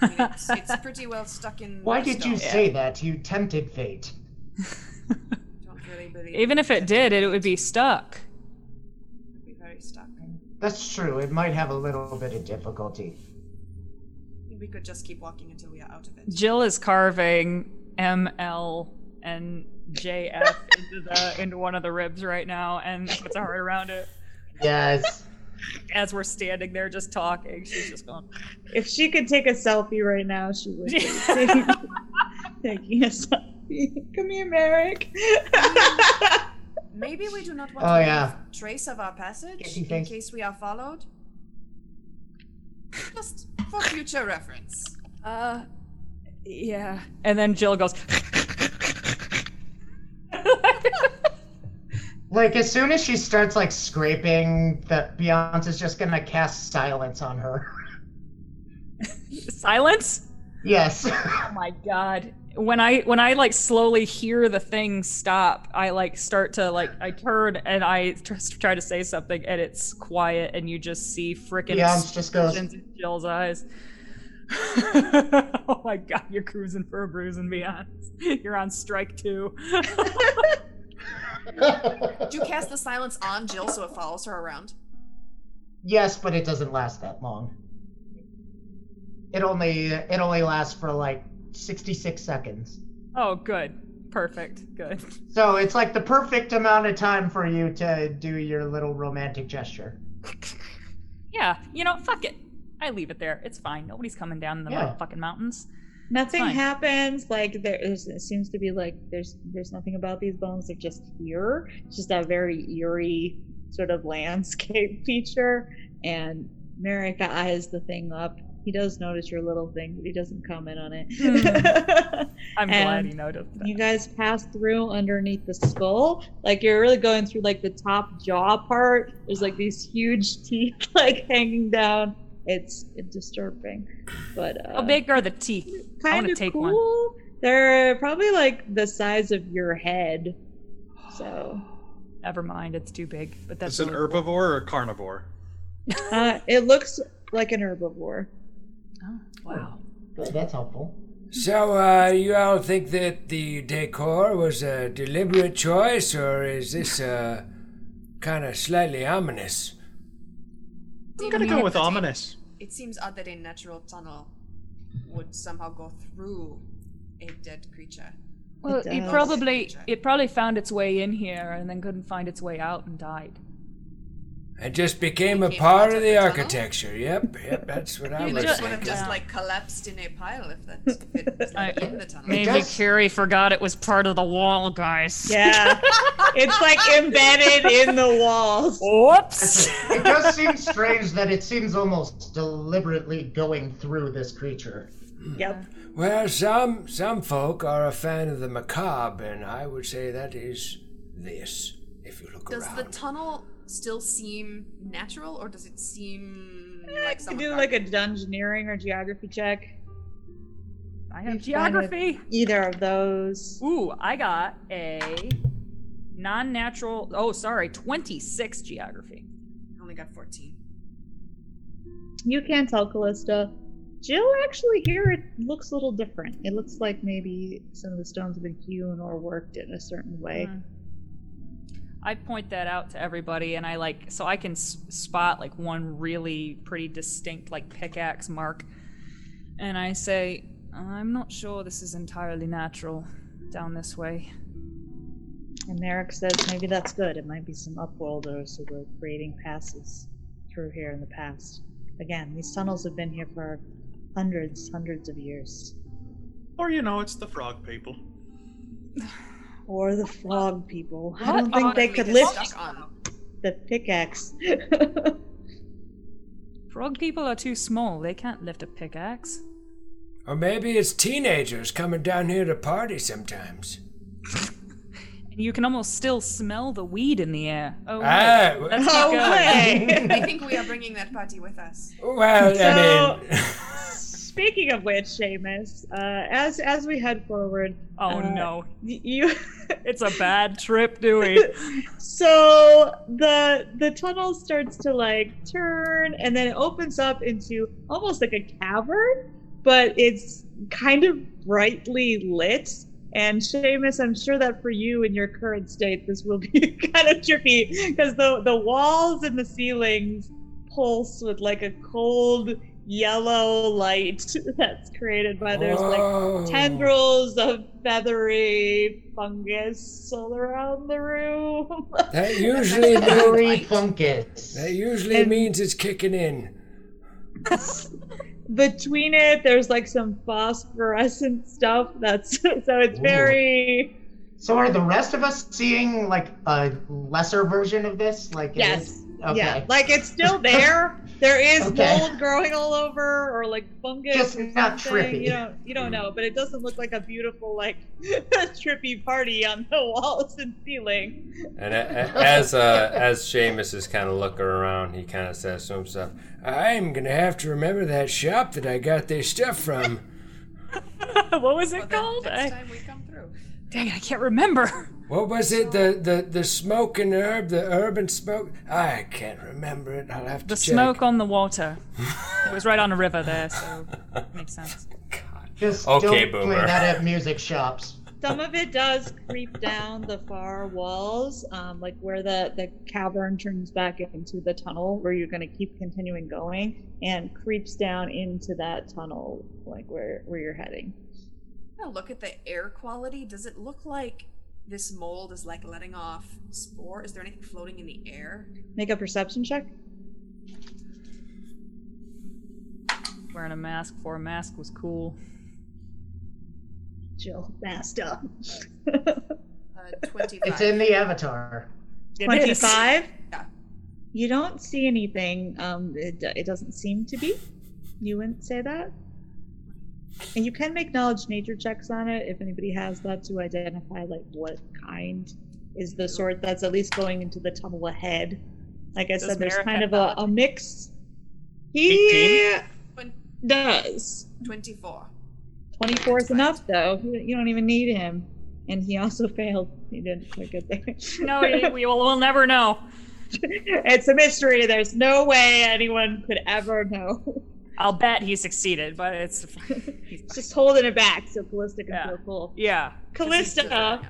I mean, it's, it's pretty well stuck in. Why did you stone. say that? You tempted fate. Don't really believe. Even if it that did, it would be stuck. would be very stuck. That's true. It might have a little bit of difficulty. We could just keep walking until we are out of it. Jill is carving M, L, and JF into the into one of the ribs right now, and puts a heart around it. Yes. As we're standing there just talking, she's just going. If she could take a selfie right now, she would be taking, taking a selfie. Come here, Merrick. Maybe we do not want Oh, to leave yeah. trace of our passage in think- case we are followed. Just for future reference. Uh, yeah. And then Jill goes. Like as soon as she starts like scraping, that Beyonce's just gonna cast silence on her. Silence. Yes. Oh my god. When I when I like slowly hear the thing stop, I like start to like I turn and I try to say something and it's quiet and you just see frickin' Yams just goes- in Jill's eyes. oh my god, you're cruising for a bruise and beyond. You're on strike two. Do you cast the silence on Jill so it follows her around? yes, but it doesn't last that long. It only it only lasts for like 66 seconds. oh good. Perfect. Good. So it's like the perfect amount of time for you to do your little romantic gesture. Yeah, you know, fuck it. I leave it there. It's fine. Nobody's coming down the Yeah. motherfucking mountains. Nothing happens. Like there is, it seems to be like there's there's nothing about these bones. They're just here. It's just a very eerie sort of landscape feature. And Merrick eyes the thing up. He does notice your little thing, but he doesn't comment on it. Hmm. I'm glad he noticed that. you guys pass through underneath the skull. Like you're really going through like the top jaw part. There's like these huge teeth like hanging down. It's, it's disturbing, but uh, How big are the teeth? I kind want to of take cool. one. They're probably like the size of your head. So Never mind, it's too big. But that's Is it an really cool. herbivore or a carnivore? uh, it looks like an herbivore. Oh, wow. Good, that's helpful. So, uh, you all think that the decor was a deliberate choice, or is this, uh, kind of slightly ominous? I'm gonna go with ominous. It seems odd that a natural tunnel would somehow go through a dead creature. Well, It it does. probably it probably found its way in here and then couldn't find its way out and died. It just became a Became part part of of the the tunnel? architecture. Yep, yep, that's what I You was It just- would have thinking. just like collapsed in a pile if that's if it was I- like in the tunnel. Maybe does- Carrie forgot it was part of the wall, guys. Yeah, it's like embedded in the walls. Whoops. It does seem strange that it seems almost deliberately going through this creature. Hmm. Yep. Well, some some folk are a fan of the macabre, and I would say that is this. If you look around. Does around. the tunnel still seem natural, or does it seem I like could some do like a dungeoneering or geography check. I have geography. Either of those. Ooh, I got a non-natural. Oh, sorry, twenty-six geography. I only got fourteen. You can't tell, Callista. Jill, actually, here it looks a little different. It looks like maybe some of the stones have been hewn or worked in a certain way. Hmm. I point that out to everybody, and I like so I can s- spot like one really pretty distinct like pickaxe mark, and I say, "I'm not sure this is entirely natural down this way." And Merrick says maybe that's good. It might be some upworlders who were creating passes through here in the past. Again, these tunnels have been here for hundreds, hundreds of years. Or you know, it's the frog people. Or the frog people. I don't think Oh, they could lift the pickaxe. Frog people are too small; they can't lift a pickaxe. or maybe it's teenagers coming down here to party sometimes. And you can almost still smell the weed in the air. Oh, wait. Ah, let's no going. way! I think we are bringing that party with us. well, So- I mean, Speaking of which, Seamus, uh, as as we head forward, Oh uh, no, you it's a bad trip, Dewey. so the the tunnel starts to like turn and then it opens up into almost like a cavern but it's kind of brightly lit and Seamus, I'm sure that for you in your current state, this will be kind of trippy because the the walls and the ceilings pulse with like a cold yellow light that's created by there's like oh. tendrils of feathery fungus all around the room. That usually means, Furry fungus. that usually And- means it's kicking in. Between it, there's like some phosphorescent stuff. That's so it's Ooh. very So are the rest of us seeing like a lesser version of this? Like yes, is- Okay. yeah. Like it's still there. There is Okay. mold growing all over, or like fungus. Just or not trippy. You don't you don't know, but it doesn't look like a beautiful like trippy party on the walls and ceiling. And a- a- as uh, as Seamus is kind of looking around, he kind of says to himself, I'm gonna have to remember that shop that I got this stuff from. what was it the called? Next I, time we come through. Dang it, I can't remember. What was it? The the the smoke and herb, the herb and smoke. I can't remember it. I'll have to The check. smoke on the water. it was right on a river there, so it makes sense. God. Just Okay, don't boomer. play that at music shops. Some of it does creep down the far walls, um, like where the, the cavern turns back into the tunnel, where you're going to keep continuing going, and creeps down into that tunnel, like where, where you're heading. I'm gonna look at the air quality. Does it look like this mold is like letting off spore? Is there anything floating in the air? Make a perception check. Wearing a mask for a mask was cool. Jill, master. Uh, 25. It's in the avatar. 25? Yeah. You don't see anything. Um, it, it doesn't seem to be. You wouldn't say that? And you can make knowledge nature checks on it if anybody has that to identify like what kind is the sort that's at least going into the tunnel ahead. Like I Does said, there's Merrick kind of a, a mix. He does. 24. 24 is enough though. You you don't even need him. And he also failed. He didn't quite get there. No, we will we'll never know. it's a mystery. There's no way anyone could ever know. I'll bet he succeeded, but it's He's just holding it back so Callista can Yeah. feel cool. yeah. Callista,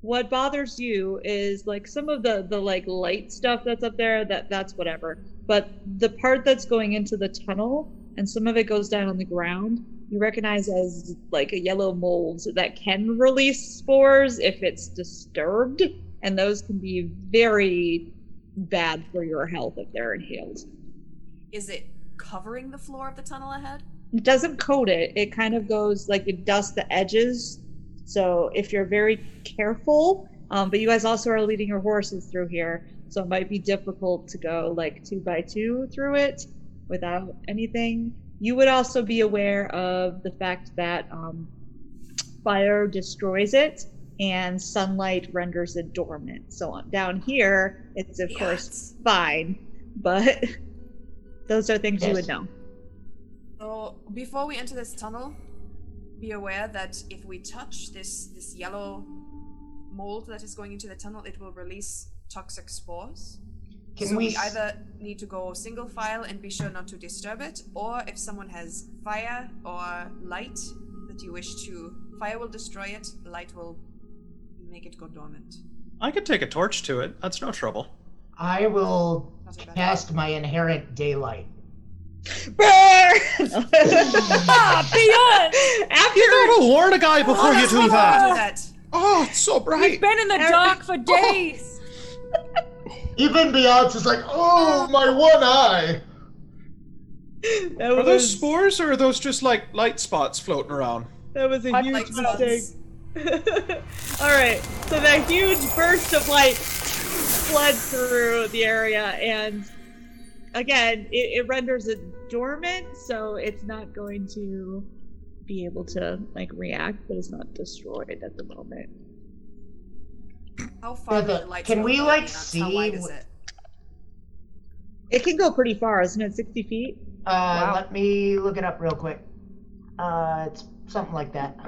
what bothers you is like some of the the like light stuff that's up there. That that's whatever. But the part that's going into the tunnel and some of it goes down on the ground. You recognize as like a yellow mold that can release spores if it's disturbed, and those can be very bad for your health if they're inhaled. Is it covering the floor of the tunnel ahead? It doesn't coat it. It kind of goes like it dusts the edges. So if you're very careful, um, but you guys also are leading your horses through here, so it might be difficult to go like two by two through it without anything. You would also be aware of the fact that um, fire destroys it and sunlight renders it dormant. So on down here, it's of course fine, but those are things you would know. So before we enter this tunnel, be aware that if we touch this this yellow mold that is going into the tunnel, it will release toxic spores. Can so we we either need to go single file and be sure not to disturb it, or if someone has fire or light that you wish to, fire will destroy it, light will make it go dormant. I could take a torch to it. That's no trouble. I will Not a bad cast my inherent daylight. Ah, beyond! After You gotta warn a guy before you do idea. that. Do that. Oh, it's so bright. We've been in the dark for days. Even Beyonce is like, oh, my one eye. that Are those spores or are those just like light spots floating around? that was a What huge mistake. All right, so that huge burst of light floods through the area, and again, it, it renders it dormant, so it's not going to be able to like react, but it's not destroyed at the moment. How far Yeah, the light can we, from like, us? How wide see is it? It can go pretty far, isn't it? Sixty feet. Uh, let me look it up real quick. Uh, it's something like that.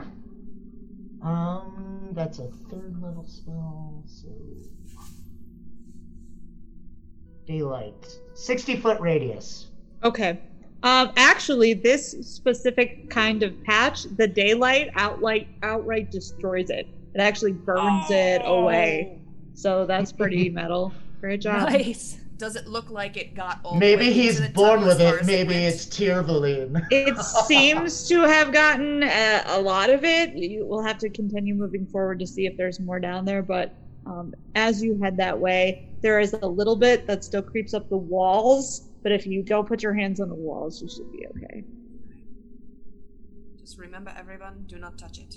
Um, that's a third level spell, so. Daylight. 60 foot radius. Okay. Um, actually, this specific kind of patch, the daylight outright outright destroys it. It actually burns it away. So that's pretty metal. Great job. Nice. Does it look like it got all the Maybe he's born with it. Maybe went? it's Tiervaline. It seems to have gotten a, a lot of it. You will have to continue moving forward to see if there's more down there. But um, as you head that way, there is a little bit that still creeps up the walls. But if you don't put your hands on the walls, you should be okay. Just remember, everyone, do not touch it.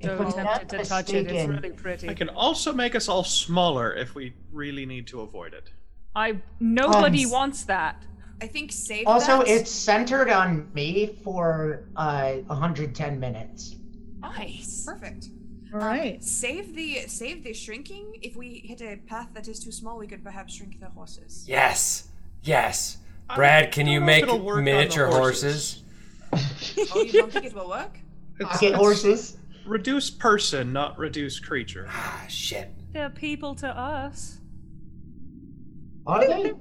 If So I'm tempted to touch it. It's really pretty. I can also make us all smaller if we really need to avoid it. I nobody Um, wants that. I think save Also, that. it's centered on me for uh 110 minutes. Nice. perfect. All Um, right. Save the save the shrinking. If we hit a path that is too small, we could perhaps shrink the horses. Yes, yes. Brad, can you make it'll work on the miniature horses. horses? Oh, you don't think it will work? It's, Get it's horses. Reduce person, not reduce creature. Ah, shit. They're people to us. Are they?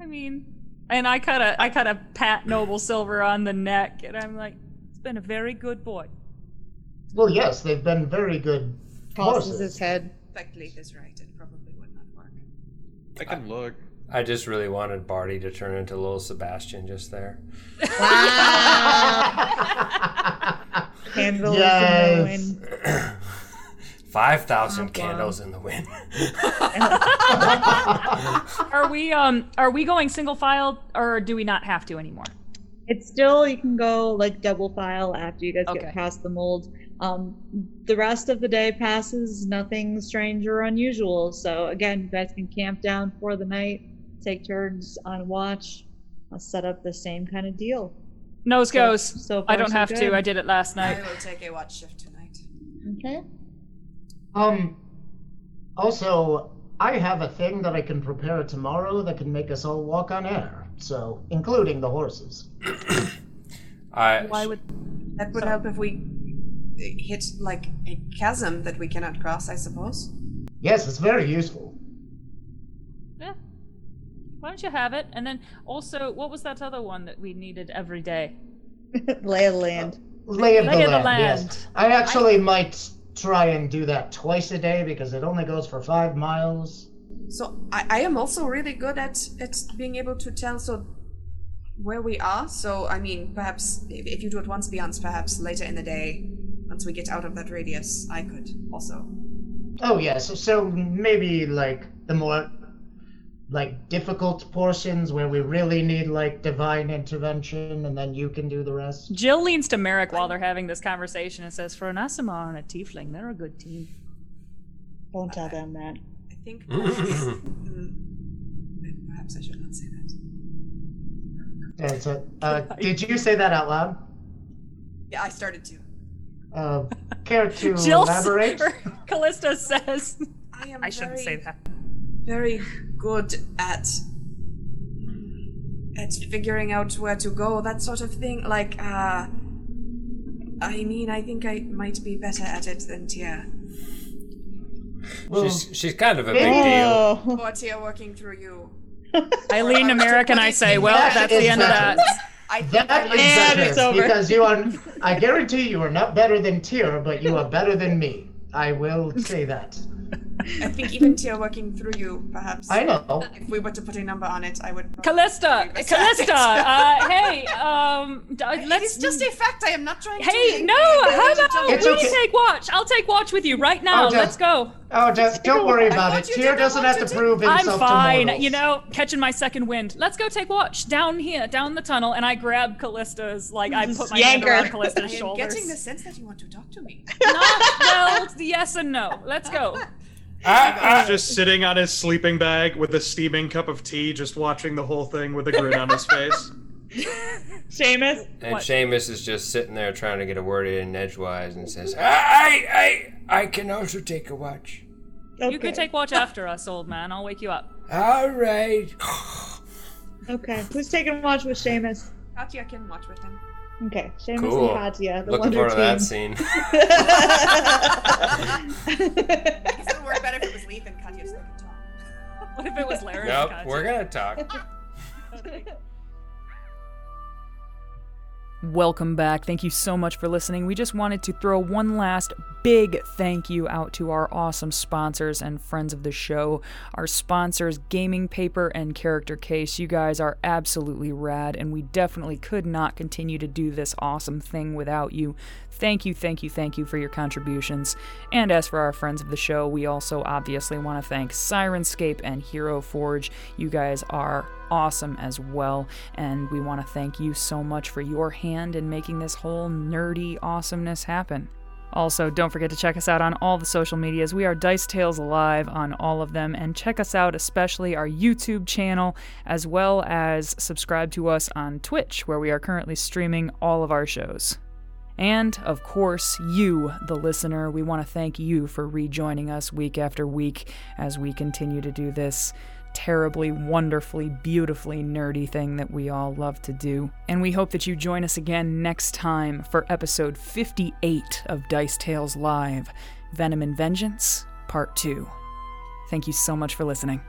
I mean, and I kind of, I kind of pat Noble Silver on the neck, and I'm like, "It's been a very good boy." Well, yes, they've been very good Tosses horses. his head. In is right. It probably would not work. I can look. I just really wanted Barty to turn into little Sebastian just there. Candles Yes. in the wind. 5,000 candles in the wind. Are we, um, are we going single file, or do we not have to anymore? It's still you can go like double file after you guys Okay. get past the mold. Um, the rest of the day passes, nothing strange or unusual. So again, you guys can camp down for the night, take turns on watch. I'll set up the same kind of deal. Nose So- goes. so I don't so have good. to. I did it last night. I will take a watch shift tonight. Okay. um. Also, I have a thing that I can prepare tomorrow that can make us all walk on air. So, including the horses. I, Why would? That would help if we hit like a chasm that we cannot cross, I suppose. Yes, it's very useful. Yeah. Why don't you have it? And then also, what was that other one that we needed every day? Lay of the land. Uh, lay of Lay the of the land. land. Yes, I actually might try and do that twice a day because it only goes for five miles. So I, I am also really good at at being able to tell so where we are. So I mean, perhaps if, if you do it once, Beyonce, perhaps later in the day, once we get out of that radius, I could also. Oh yes, so, so maybe like the more like difficult portions where we really need like divine intervention, and then you can do the rest. Jill leans to Merrick while they're having this conversation and says, "For an Aasimar and a Tiefling, they're a good team." Don't tell them that. I think perhaps, perhaps I should not say that. Yeah, so, uh, did you say that out loud? Yeah, I started to. Uh, care to Jill, elaborate? or Callista says, I am. "I shouldn't say very- that." very good at at figuring out where to go, that sort of thing. Like, uh, I mean, I think I might be better at it than Tyr. Well, she's, she's kind of a big maybe- deal. Or Tyr working through you. I lean American. And I say, "Well, That that's the end of better. that." I think that is And it's over. because you are. I guarantee you are not better than Tyr, but you are better than me. I will say that. I think even Tyr working through you, perhaps. I know. If we were to put a number on it, I would. Callista, be better at Callista, uh, hey, um, let's It's just a fact. I am not trying to. Hey, no, how guys about It's we okay. take watch? I'll take watch with you right now. Oh, just- Let's go. Oh, just don't worry about it. you doesn't have to prove himself to prove I'm himself to fine. You know, catching my second wind. Let's go take watch down here, down the tunnel, and I grab Callista's, like, I put my hand around her. Callista's I am shoulders. getting the sense that you want to talk to me. Not, well, yes and no. Let's go. Ah, I, I, ah. Just sitting on his sleeping bag with a steaming cup of tea, just watching the whole thing with a grin on his face. Seamus? and What? Seamus is just sitting there trying to get a word in edgewise and says, ah, I, I, I can also take a watch. Okay. You can take watch after us, old man. I'll wake you up. All right. Okay. Who's taking watch with Seamus? Katya can watch with him. Okay. Seamus Cool. and Katya, the Looking Wonder forward to that scene. It better if it was Leaf and Katya still can talk. What if it was Larry? nope, God. we're gonna talk. Welcome back. Thank you so much for listening. We just wanted to throw one last big thank you out to our awesome sponsors and friends of the show. Our sponsors, Gaming Paper and Character Case. You guys are absolutely rad, and we definitely could not continue to do this awesome thing without you. Thank you, thank you, thank you for your contributions. And as for our friends of the show, we also obviously want to thank Syrinscape and Hero Forge. You guys are awesome as well, and we want to thank you so much for your hand in making this whole nerdy awesomeness happen. Also, don't forget to check us out on all the social medias. We are Dice Tales Live on all of them, and check us out, especially our YouTube channel, as well as subscribe to us on Twitch, where we are currently streaming all of our shows. And, of course, you, the listener, we want to thank you for rejoining us week after week as we continue to do this. terribly, wonderfully, beautifully nerdy thing that we all love to do. And we hope that you join us again next time for episode 58 of Dice Tales Live Venom and Vengeance, Part 2. Thank you so much for listening.